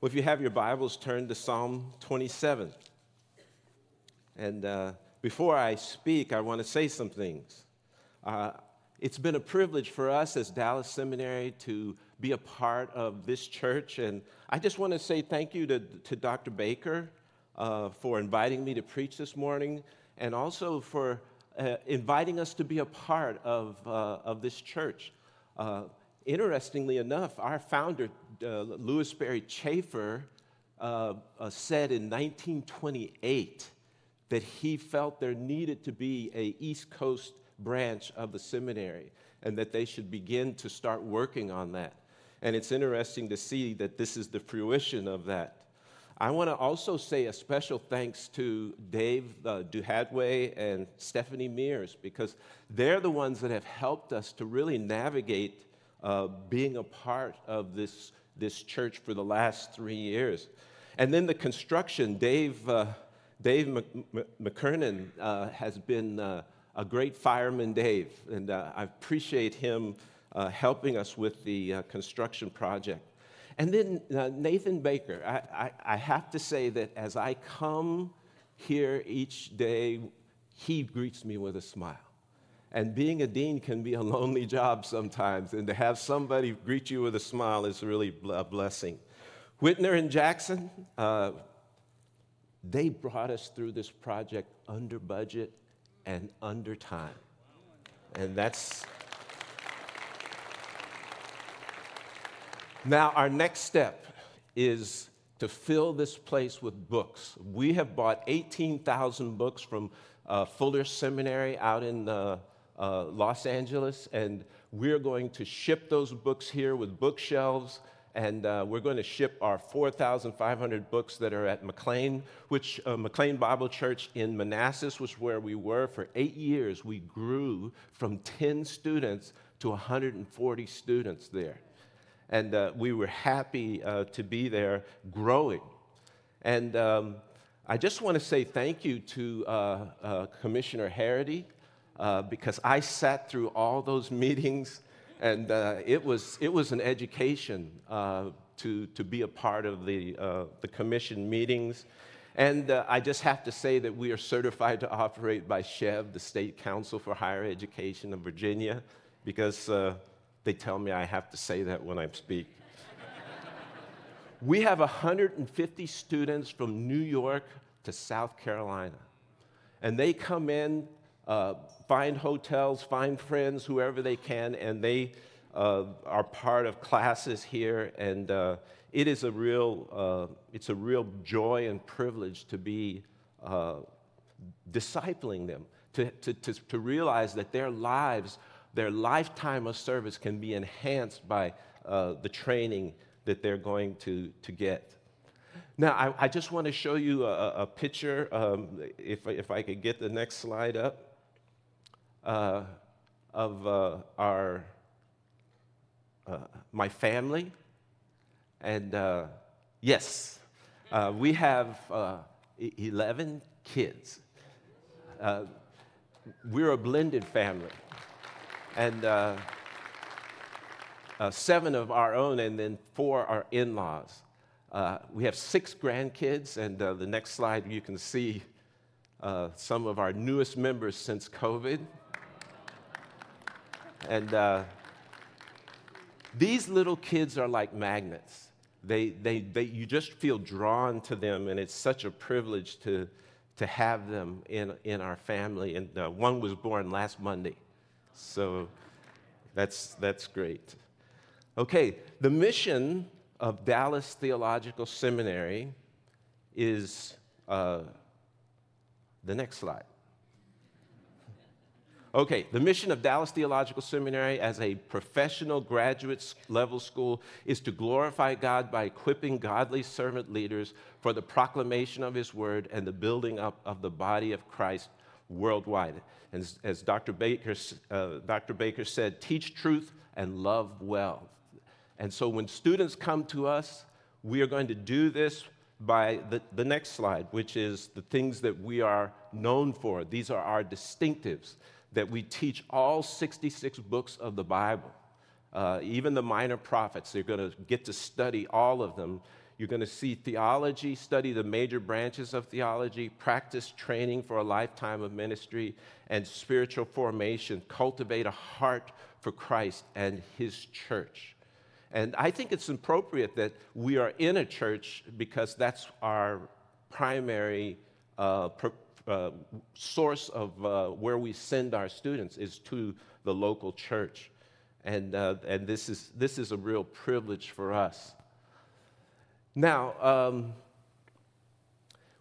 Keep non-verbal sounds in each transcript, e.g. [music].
Well, if you have your Bibles, turn to Psalm 27. And uh, before I speak, I want to say some things. Uh, it's been a privilege for us as Dallas Seminary to be a part of this church. And I just want to say thank you to, to Dr. Baker uh, for inviting me to preach this morning and also for uh, inviting us to be a part of, uh, of this church. Uh, interestingly enough, our founder, uh, Lewis Sperry Chafer, uh, uh, said in 1928 that he felt there needed to be a East Coast branch of the seminary and that they should begin to start working on that. And it's interesting to see that this is the fruition of that. I want to also say a special thanks to Dave uh, Duhadway and Stephanie Mears because they're the ones that have helped us to really navigate uh, being a part of this, this church for the last three years. And then the construction, Dave, uh, Dave McKernan uh, has been uh, a great fireman, Dave, and uh, I appreciate him uh, helping us with the construction project. And then uh, Nathan Baker, I, I, I have to say that as I come here each day, he greets me with a smile. And being a dean can be a lonely job sometimes, and to have somebody greet you with a smile is really a blessing. Whitner and Jackson, uh, they brought us through this project under budget and under time. And that's, Now, our next step is to fill this place with books. We have bought 18,000 books from uh, Fuller Seminary out in uh, uh, Los Angeles, and we're going to ship those books here with bookshelves. And uh, we're going to ship our 4,500 books that are at McLean, which uh, McLean Bible Church in Manassas was where we were for eight years. We grew from 10 students to 140 students there and uh, we were happy uh, to be there growing. And um, I just want to say thank you to uh, uh Commissioner Harity uh, because I sat through all those [laughs] meetings, and uh, it, was, it was an education to, to be a part of the, the commission meetings. And I just have to say that we are certified to operate by SCHEV, the State Council for Higher Education of Virginia, because they tell me I have to say that when I speak. we have 150 students from New York to South Carolina. And they come in, uh, find hotels, find friends, whoever they can, and they uh, are part of classes here. And uh, it is a real, uh, it's a real joy and privilege to be uh, discipling them, to, to, to, to realize that their lives their lifetime of service can be enhanced by uh, the training that they're going to, to get. Now, I, I just want to show you a, a picture, um, if, if I could get the next slide up, uh, of uh, our, uh, my family. And uh, yes, uh, we have 11 kids. we're a blended family and uh, uh, seven of our own, and then four are in laws. Uh, we have six grandkids, and uh, the next slide you can see uh, some of our newest members since COVID. And uh, these little kids are like magnets. They, they, they, you just feel drawn to them, and it's such a privilege to, to have them in, in our family. And one was born last Monday. So that's, that's great. Okay, the mission of Dallas Theological Seminary is uh, the next slide. Okay, the mission of Dallas Theological Seminary as a professional graduate level school is to glorify God by equipping godly servant leaders for the proclamation of His word and the building up of the body of Christ worldwide. And as, as Dr. Baker, uh, Dr. Baker said, teach truth and love well. And so when students come to us, we are going to do this by the, the next slide, which is the things that we are known for. These are our distinctives that we teach all 66 books of the Bible. Uh, even the minor prophets, they're going to get to study all of them. You're going to see theology, study the major branches of theology, practice training for a lifetime of ministry, and spiritual formation. Cultivate a heart for Christ and His church. And I think it's appropriate that we are in a church because that's our primary uh, uh, source of uh, where we send our students is to the local church. And, uh, and this, is, this is a real privilege for us. Now, um,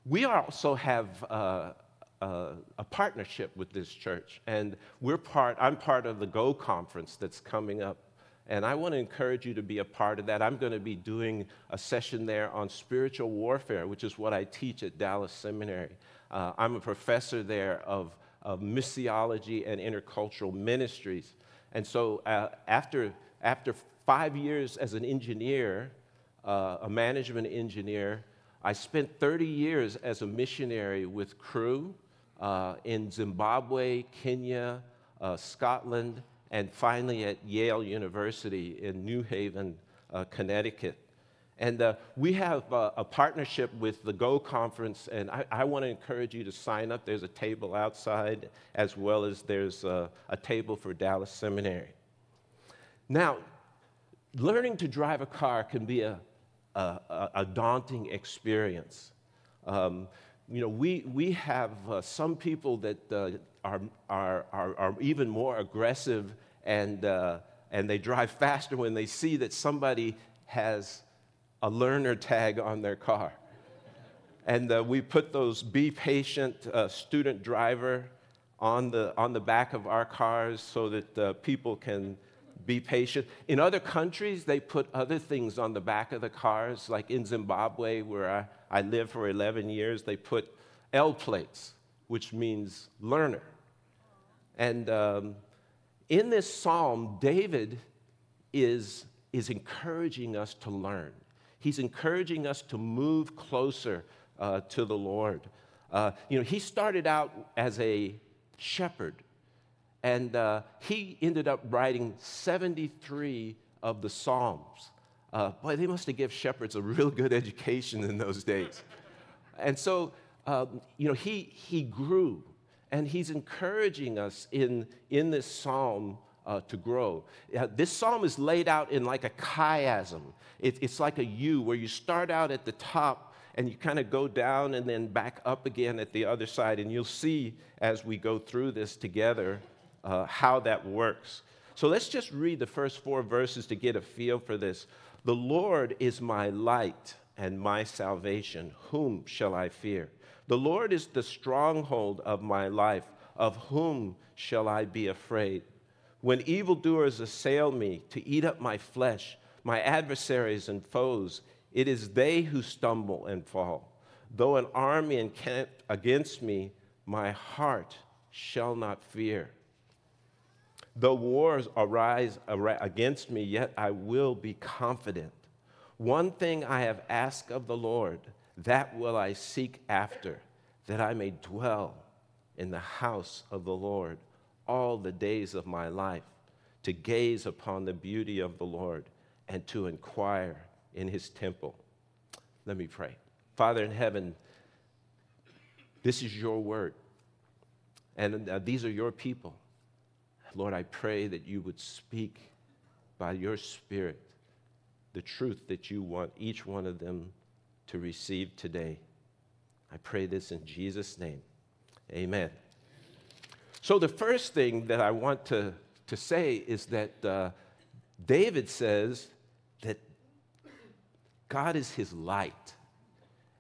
we also have uh, uh, a partnership with this church, and we're part, I'm part of the GO conference that's coming up and I want to encourage you to be a part of that. I'm going to be doing a session there on spiritual warfare, which is what I teach at Dallas Seminary. Uh, I'm a professor there of, of missiology and intercultural ministries. And so uh, after, after five years as an engineer, uh, a management engineer, I spent 30 years as a missionary with Cru uh, in Zimbabwe, Kenya, uh, Scotland, and finally at Yale University in New Haven, uh, Connecticut. And uh, we have uh, a partnership with the GO conference, and I, I want to encourage you to sign up. There's a table outside, as well as there's uh, a table for Dallas Seminary. Now, learning to drive a car can be a, a, a daunting experience. Um, you know, we, we have uh, some people that are, are, are, are, even more aggressive and, and they drive faster when they see that somebody has a learner tag on their car. And uh, we put those be patient uh, student driver on the, on the back of our cars so that uh, people can be patient. In other countries, they put other things on the back of the cars, like in Zimbabwe, where I, I lived for 11 years, they put L plates, which means learner. And um, in this psalm, David is, is encouraging us to learn. He's encouraging us to move closer uh, to the Lord. Uh, you know, he started out as a shepherd, and uh, he ended up writing 73 of the Psalms. Uh, boy, they must have given shepherds a real good education in those days. And so, um, you know, he, he grew and he's encouraging us in, in this psalm uh, to grow. Uh, this psalm is laid out in like a chiasm. It, it's like a U where you start out at the top and you kind of go down and then back up again at the other side. And you'll see as we go through this together uh, how that works. So let's just read the first four verses to get a feel for this. The Lord is my light and my salvation. Whom shall I fear? The Lord is the stronghold of my life. Of whom shall I be afraid? When evildoers assail me to eat up my flesh, my adversaries and foes, it is they who stumble and fall. Though an army encamp against me, my heart shall not fear. Though wars arise against me, yet I will be confident. One thing I have asked of the Lord that will I seek after, that I may dwell in the house of the Lord all the days of my life, to gaze upon the beauty of the Lord and to inquire in his temple. Let me pray. Father in heaven, this is your word, and uh, these are your people. Lord, I pray that you would speak by your Spirit the truth that you want each one of them to receive today. I pray this in Jesus' name. Amen. So, the first thing that I want to, to say is that uh, David says that God is his light.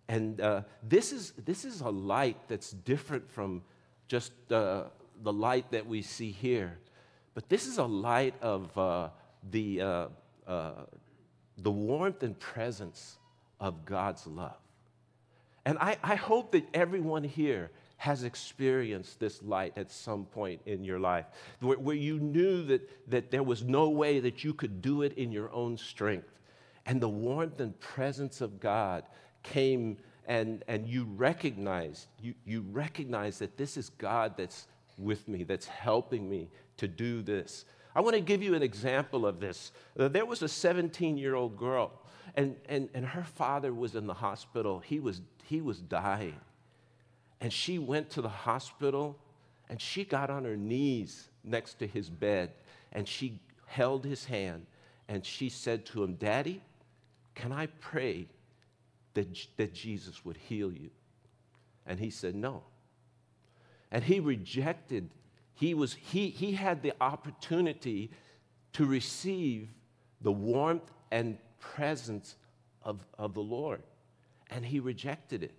And uh, this, is, this is a light that's different from just uh, the light that we see here. But this is a light of uh, the, uh, uh, the warmth and presence of God's love. And I, I hope that everyone here has experienced this light at some point in your life, where, where, you knew that, that there was no way that you could do it in your own strength. And the warmth and presence of God came and, and you recognized, you, you recognized that this is God that's with me, that's helping me to do this. I want to give you an example of this. Uh, there was a 17 year old girl And, and, and her father was in the hospital. He was, he was dying. And she went to the hospital and she got on her knees next to his bed and she held his hand and she said to him, Daddy, can I pray that, that Jesus would heal you? And he said, No. And he rejected, he, was, he, he had the opportunity to receive the warmth and presence of, of the Lord. And he rejected it.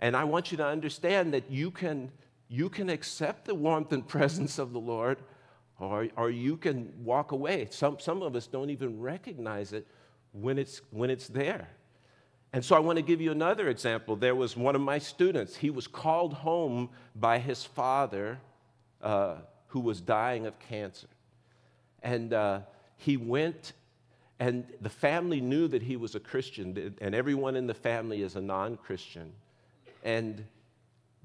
And I want you to understand that you can, you can accept the warmth and [laughs] presence of the Lord, or, or you can walk away. Some, some of us don't even recognize it when it's, when it's there. And so I want to give you another example. There was one of my students. He was called home by his father, uh, who was dying of cancer. And uh, he went, and the family knew that he was a Christian, and everyone in the family is a non Christian. And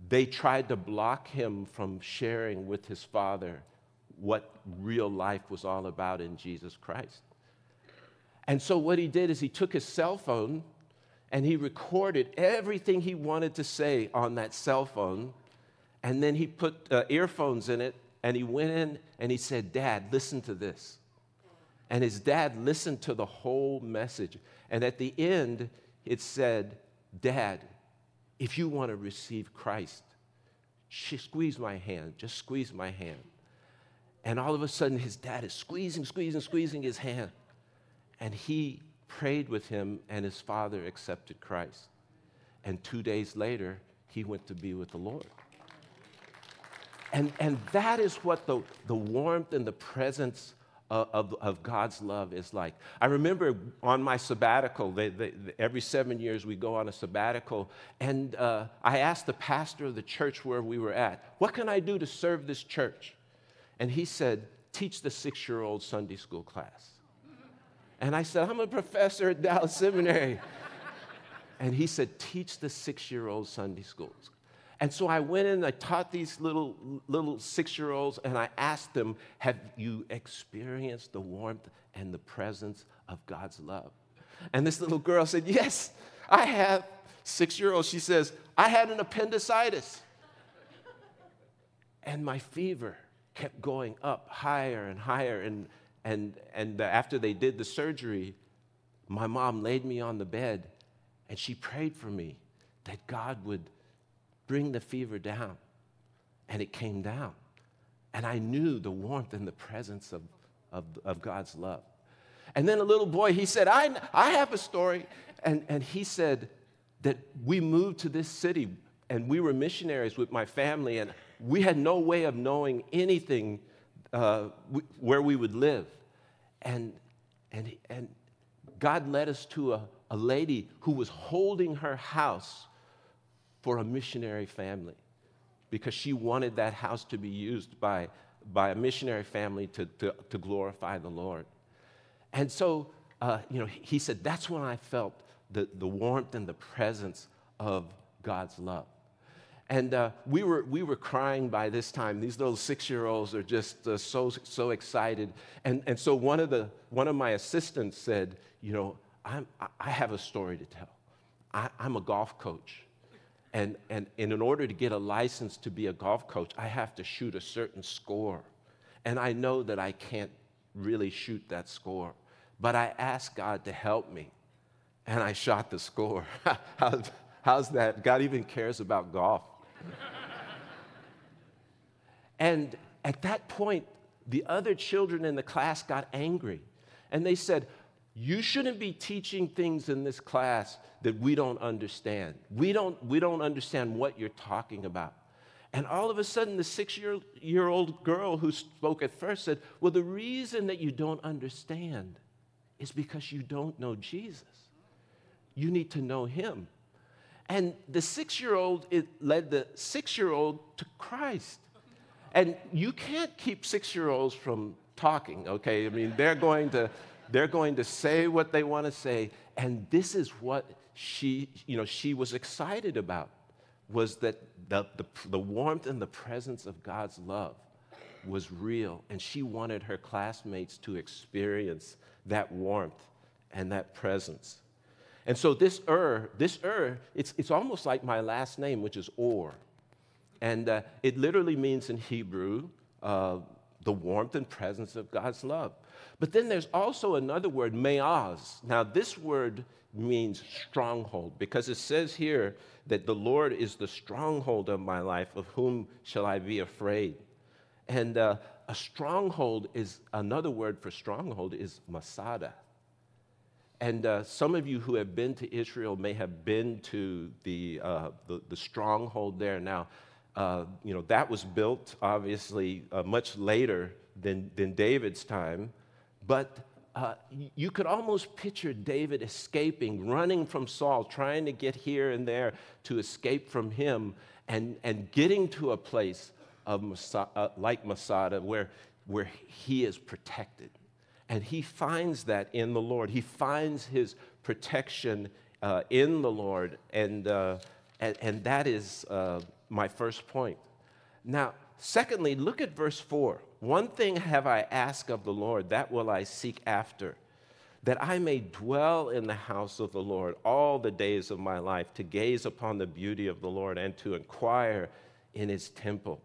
they tried to block him from sharing with his father what real life was all about in Jesus Christ. And so, what he did is he took his cell phone and he recorded everything he wanted to say on that cell phone. And then he put uh, earphones in it and he went in and he said, Dad, listen to this. And his dad listened to the whole message. And at the end, it said, Dad, if you want to receive Christ, squeeze my hand, just squeeze my hand. And all of a sudden, his dad is squeezing, squeezing, squeezing his hand. And he prayed with him, and his father accepted Christ. And two days later, he went to be with the Lord. And, and that is what the, the warmth and the presence of, of, God's love is like. I remember on my sabbatical, they, they, every seven years we go on a sabbatical, and uh, I asked the pastor of the church where we were at, What can I do to serve this church? And he said, Teach the six year old Sunday school class. And I said, I'm a professor at Dallas Seminary. [laughs] and he said, Teach the six year old Sunday schools. And so I went in I taught these little, little six year olds and I asked them, Have you experienced the warmth and the presence of God's love? And this little girl said, Yes, I have. Six year old, she says, I had an appendicitis. and my fever kept going up higher and higher. And and, and after they did the surgery, my mom laid me on the bed and she prayed for me that God would bring the fever down. And it came down. And I knew the warmth and the presence of, of, of God's love. And then a little boy, he said, I, I have a story. And, and he said that we moved to this city and we were missionaries with my family, and we had no way of knowing anything uh, where we would live. And, and, and God led us to a, a lady who was holding her house for a missionary family because she wanted that house to be used by, by a missionary family to, to, to glorify the Lord. And so, uh, you know, he said, that's when I felt the, the warmth and the presence of God's love. And uh, we, were, we were crying by this time. These little six year olds are just uh, so, so excited. And, and so one of, the, one of my assistants said, You know, I'm, I have a story to tell. I, I'm a golf coach. And, and, and in order to get a license to be a golf coach, I have to shoot a certain score. And I know that I can't really shoot that score. But I asked God to help me, and I shot the score. [laughs] how's, how's that? God even cares about golf and at that point, the other children in the class got angry. And they said, You shouldn't be teaching things in this class that we don't understand. We don't, we don't understand what you're talking about. And all of a sudden, the six year, year old girl who spoke at first said, Well, the reason that you don't understand is because you don't know Jesus. You need to know him. And the six year old led the six year old to Christ. And you can't keep six year olds from talking, okay? I mean, they're going to, they're going to say what they want to say. And this is what she, you know, she was excited about was that the, the, the warmth and the presence of God's love was real. And she wanted her classmates to experience that warmth and that presence. And so this Ur, this Ur, it's, it's almost like my last name, which is Orr. And uh, it literally means in Hebrew, uh, the warmth and presence of God's love. But then there's also another word, me'az. Now, this word means stronghold because it says here that the Lord is the stronghold of my life. Of whom shall I be afraid? And uh, a stronghold is another word for stronghold is Masada. And uh, some of you who have been to Israel may have been to the, uh, the, the, stronghold there. Now, uh, you know, that was built obviously uh, much later than, than David's time, but uh, you could almost picture David escaping, running from Saul, trying to get here and there to escape from him, and, and getting to a place of Masa- uh, like Masada where, where he is protected. And he finds that in the Lord. He finds his protection uh, in the Lord. And, uh, and, and, that is uh, my first point. Now, secondly, look at verse 4. One thing have I asked of the Lord, that will I seek after, that I may dwell in the house of the Lord all the days of my life, to gaze upon the beauty of the Lord and to inquire in his temple.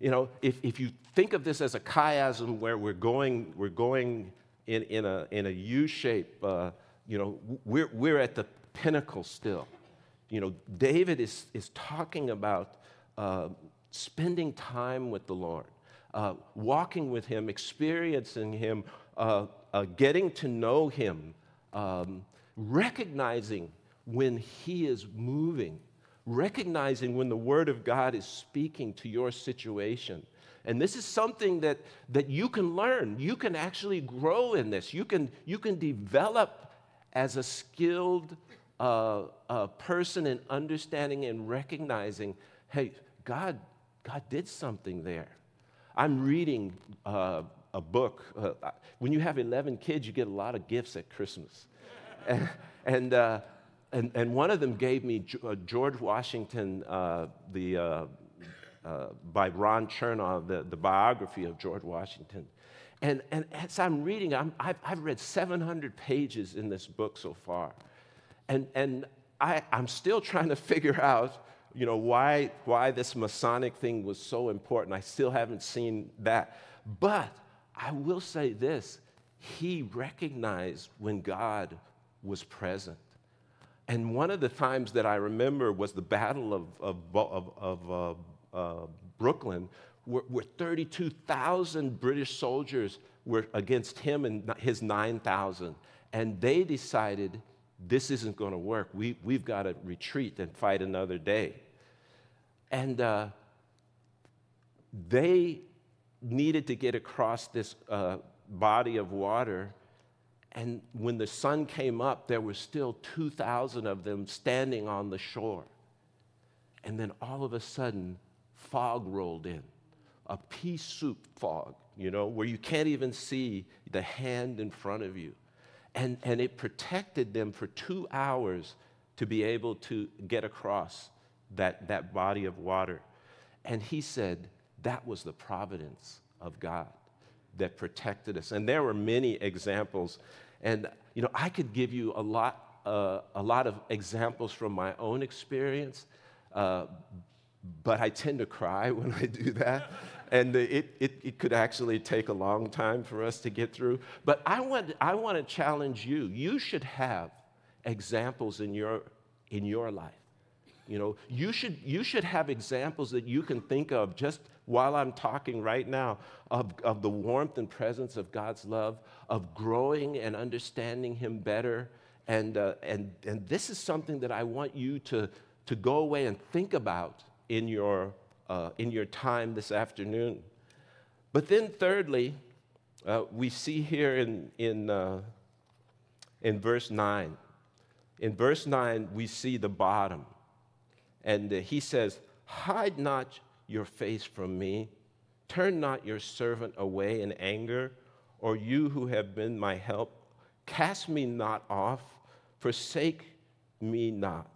You know, if, if you think of this as a chiasm where we're going, we're going in, in, a, in a U shape, uh, you know, we're, we're at the pinnacle still. You know, David is, is talking about uh, spending time with the Lord, uh, walking with Him, experiencing Him, uh, uh, getting to know Him, um, recognizing when He is moving recognizing when the Word of God is speaking to your situation. And this is something that, that you can learn. You can actually grow in this. You can, you can develop as a skilled uh, uh, person in understanding and recognizing hey, God, God did something there. I'm reading uh, a book. Uh, when you have 11 kids, you get a lot of gifts at Christmas. [laughs] and, and uh, and, and one of them gave me uh, George Washington, uh, the, uh, by Ron Chernow, the, the biography of George Washington. And, and as I'm reading, I'm, I've, I've read 700 pages in this book so far. And, and I, I'm still trying to figure out, you know, why, why this Masonic thing was so important. I still haven't seen that. But I will say this he recognized when God was present. And one of the times that I remember was the Battle of, of, of, of uh, uh, Brooklyn, where, where 32,000 British soldiers were against him and his 9,000. And they decided this isn't going to work. We, we've got to retreat and fight another day. And uh, they needed to get across this uh, body of water and when the sun came up, there were still 2,000 of them standing on the shore. And then all of a sudden, fog rolled in a pea soup fog, you know, where you can't even see the hand in front of you. And, and it protected them for two hours to be able to get across that, that body of water. And he said that was the providence of God that protected us. And there were many examples. And, you know, I could give you a lot, uh, a lot of examples from my own experience, uh, but I tend to cry [laughs] when I do that. and it, it, it, could actually take a long time for us to get through. But I want, I want to challenge you. You should have examples in your, in your life. You know, you should, you should have examples that you can think of just while I'm talking right now of, of the warmth and presence of God's love, of growing and understanding Him better. And, uh, and, and this is something that I want you to, to go away and think about in your, uh, in your time this afternoon. But then, thirdly, uh, we see here in, in, uh, in verse 9. In verse 9, we see the bottom. And uh, he says, Hide not your face from me. Turn not your servant away in anger, or you who have been my help. Cast me not off, forsake me not.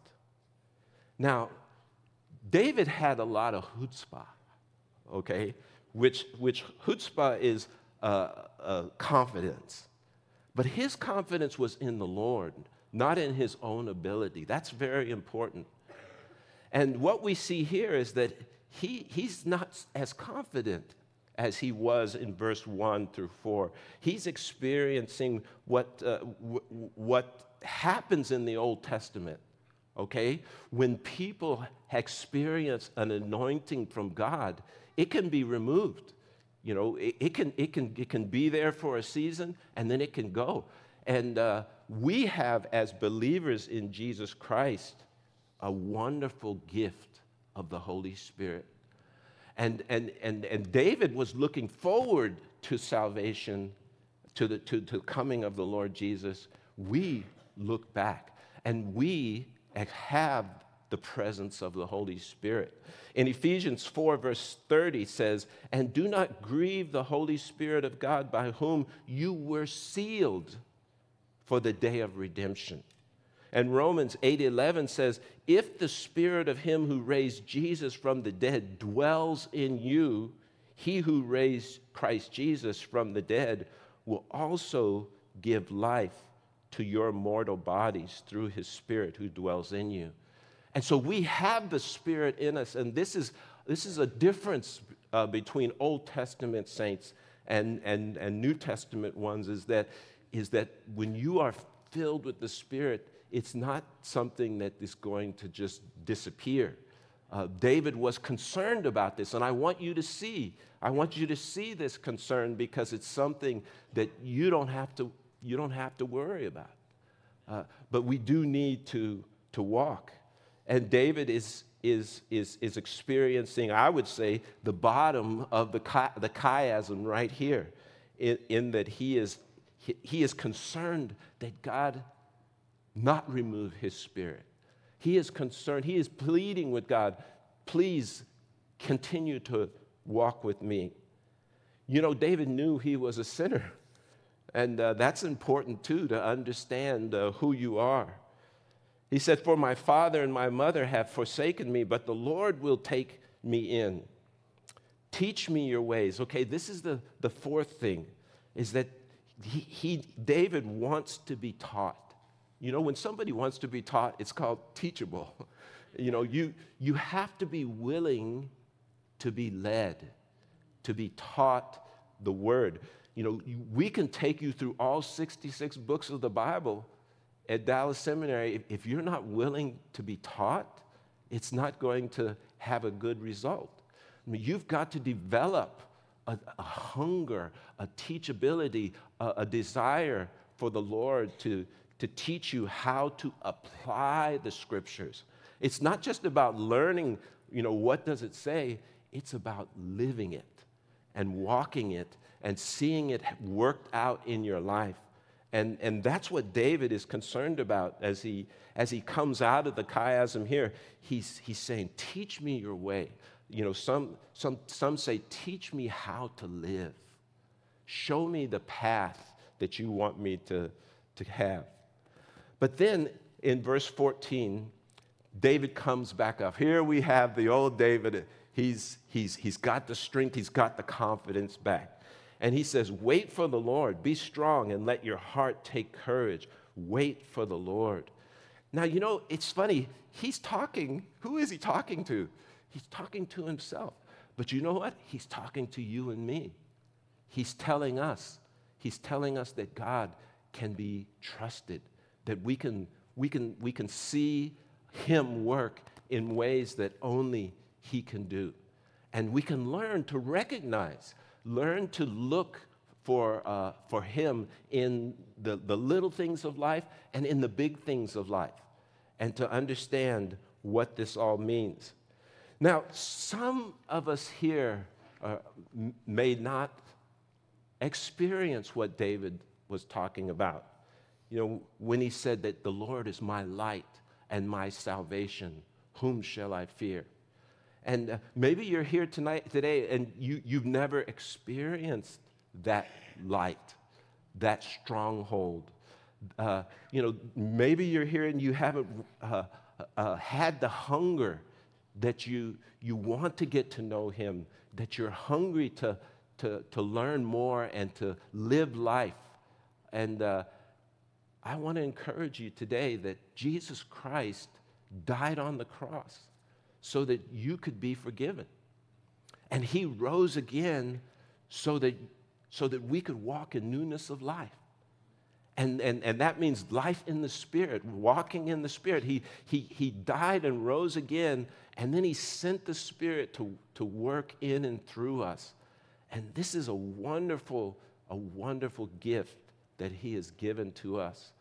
Now, David had a lot of chutzpah, okay, which, which chutzpah is uh, uh, confidence. But his confidence was in the Lord, not in his own ability. That's very important. And what we see here is that he, he's not as confident as he was in verse 1 through 4. He's experiencing what, uh, w- what happens in the Old Testament, okay? When people experience an anointing from God, it can be removed. You know, it, it can, it, can, it can be there for a season and then it can go. And uh, we have, as believers in Jesus Christ, a wonderful gift of the Holy Spirit. And, and, and, and David was looking forward to salvation, to the to, to coming of the Lord Jesus. We look back and we have the presence of the Holy Spirit. In Ephesians 4, verse 30 says, And do not grieve the Holy Spirit of God by whom you were sealed for the day of redemption. And Romans 8:11 says, "If the spirit of him who raised Jesus from the dead dwells in you, he who raised Christ Jesus from the dead will also give life to your mortal bodies through his spirit who dwells in you." And so we have the spirit in us and this is this is a difference uh, between Old Testament saints and, and, and New Testament ones is that, is that when you are filled with the Spirit, it's not something that is going to just disappear. Uh, David was concerned about this, and I want you to see. I want you to see this concern because it's something that you don't have to, you don't have to worry about. Uh, but we do need to, to walk. And David is, is, is, is experiencing, I would say, the bottom of the, chi- the chiasm right here, in, in that he is, he, he is concerned that God not remove his spirit. He is concerned, he is pleading with God, please continue to walk with me. You know, David knew he was a sinner, and uh, that's important too to understand uh, who you are. He said, For my father and my mother have forsaken me, but the Lord will take me in. Teach me your ways. Okay, this is the, the fourth thing, is that he, he, David wants to be taught. You know, when somebody wants to be taught, it's called teachable. [laughs] You know, you, you have to be willing to be led, to be taught the word. You know, we can take you through all 66 books of the Bible at Dallas Seminary. If you're not willing to be taught, it's not going to have a good result. I mean, you've got to develop a, a hunger, a teachability, a, a desire for the Lord to, to teach you how to apply the scriptures. It's not just about learning, you know, what does it say? It's about living it and walking it and seeing it worked out in your life. And, and that's what David is concerned about as he, as he comes out of the chiasm here. He's, he's saying, Teach me your way. You know, some, some, some say, Teach me how to live. Show me the path that you want me to, to have. But then in verse 14, David comes back up. Here we have the old David. He's, he's, he's got the strength, he's got the confidence back. And he says, Wait for the Lord, be strong, and let your heart take courage. Wait for the Lord. Now, you know, it's funny. He's talking. Who is he talking to? He's talking to himself. But you know what? He's talking to you and me. He's telling us. He's telling us that God can be trusted that we can, we can, we can see Him work in ways that only He can do. And we can learn to recognize, learn to look for, uh, for Him in the, the little things of life and in the big things of life, and to understand what this all means. Now, some of us here uh, may not experience what David was talking about. You know, when he said that the Lord is my light and my salvation, whom shall I fear? And uh, maybe you're here tonight, today, and you, you've never experienced that light, that stronghold. Uh, you know, maybe you're here and you haven't uh, uh, had the hunger that you, you want to get to know Him, that you're hungry to, to, to learn more and to live life And uh, I want to encourage you today that Jesus Christ died on the cross so that you could be forgiven. And he rose again so that, so that we could walk in newness of life. And, and, and that means life in the Spirit, walking in the Spirit. He, he, he died and rose again, and then He sent the Spirit to, to work in and through us. And this is a wonderful, a wonderful gift that He has given to us.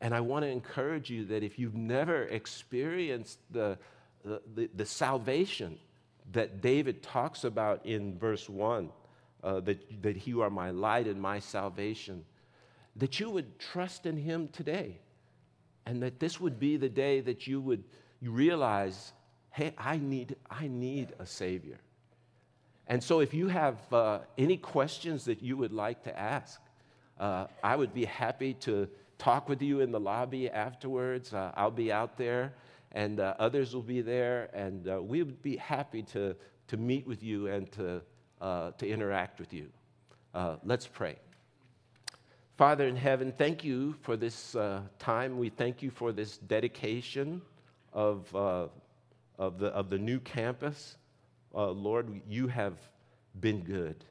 And I want to encourage you that if you've never experienced the, the, the, the salvation that David talks about in verse 1, uh, that, that you are my light and my salvation, that you would trust in him today. And that this would be the day that you would realize, hey, I need, I need a Savior. And so if you have uh, any questions that you would like to ask, uh, I would be happy to talk with you in the lobby afterwards. Uh, I'll be out there, and uh, others will be there, and uh, we would be happy to, to meet with you and to, uh, to interact with you. let's pray. Father in heaven, thank you for this uh, time. We thank you for this dedication of, uh, of, the, of the new campus. Uh, Lord, you have been good.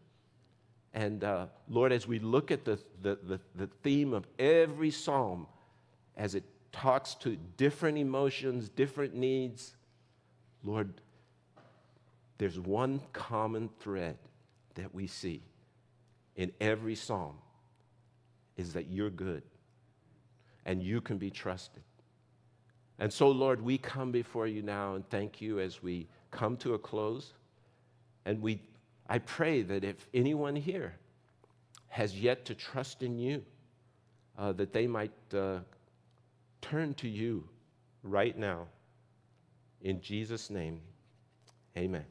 And uh, Lord, as we look at the, the, the, the theme of every psalm, as it talks to different emotions, different needs, Lord, there's one common thread that we see in every psalm is that you're good and you can be trusted. And so, Lord, we come before you now and thank you as we come to a close. And we, I pray that if anyone here has yet to trust in you, uh, that they might uh, turn to you right now. In Jesus' name, amen.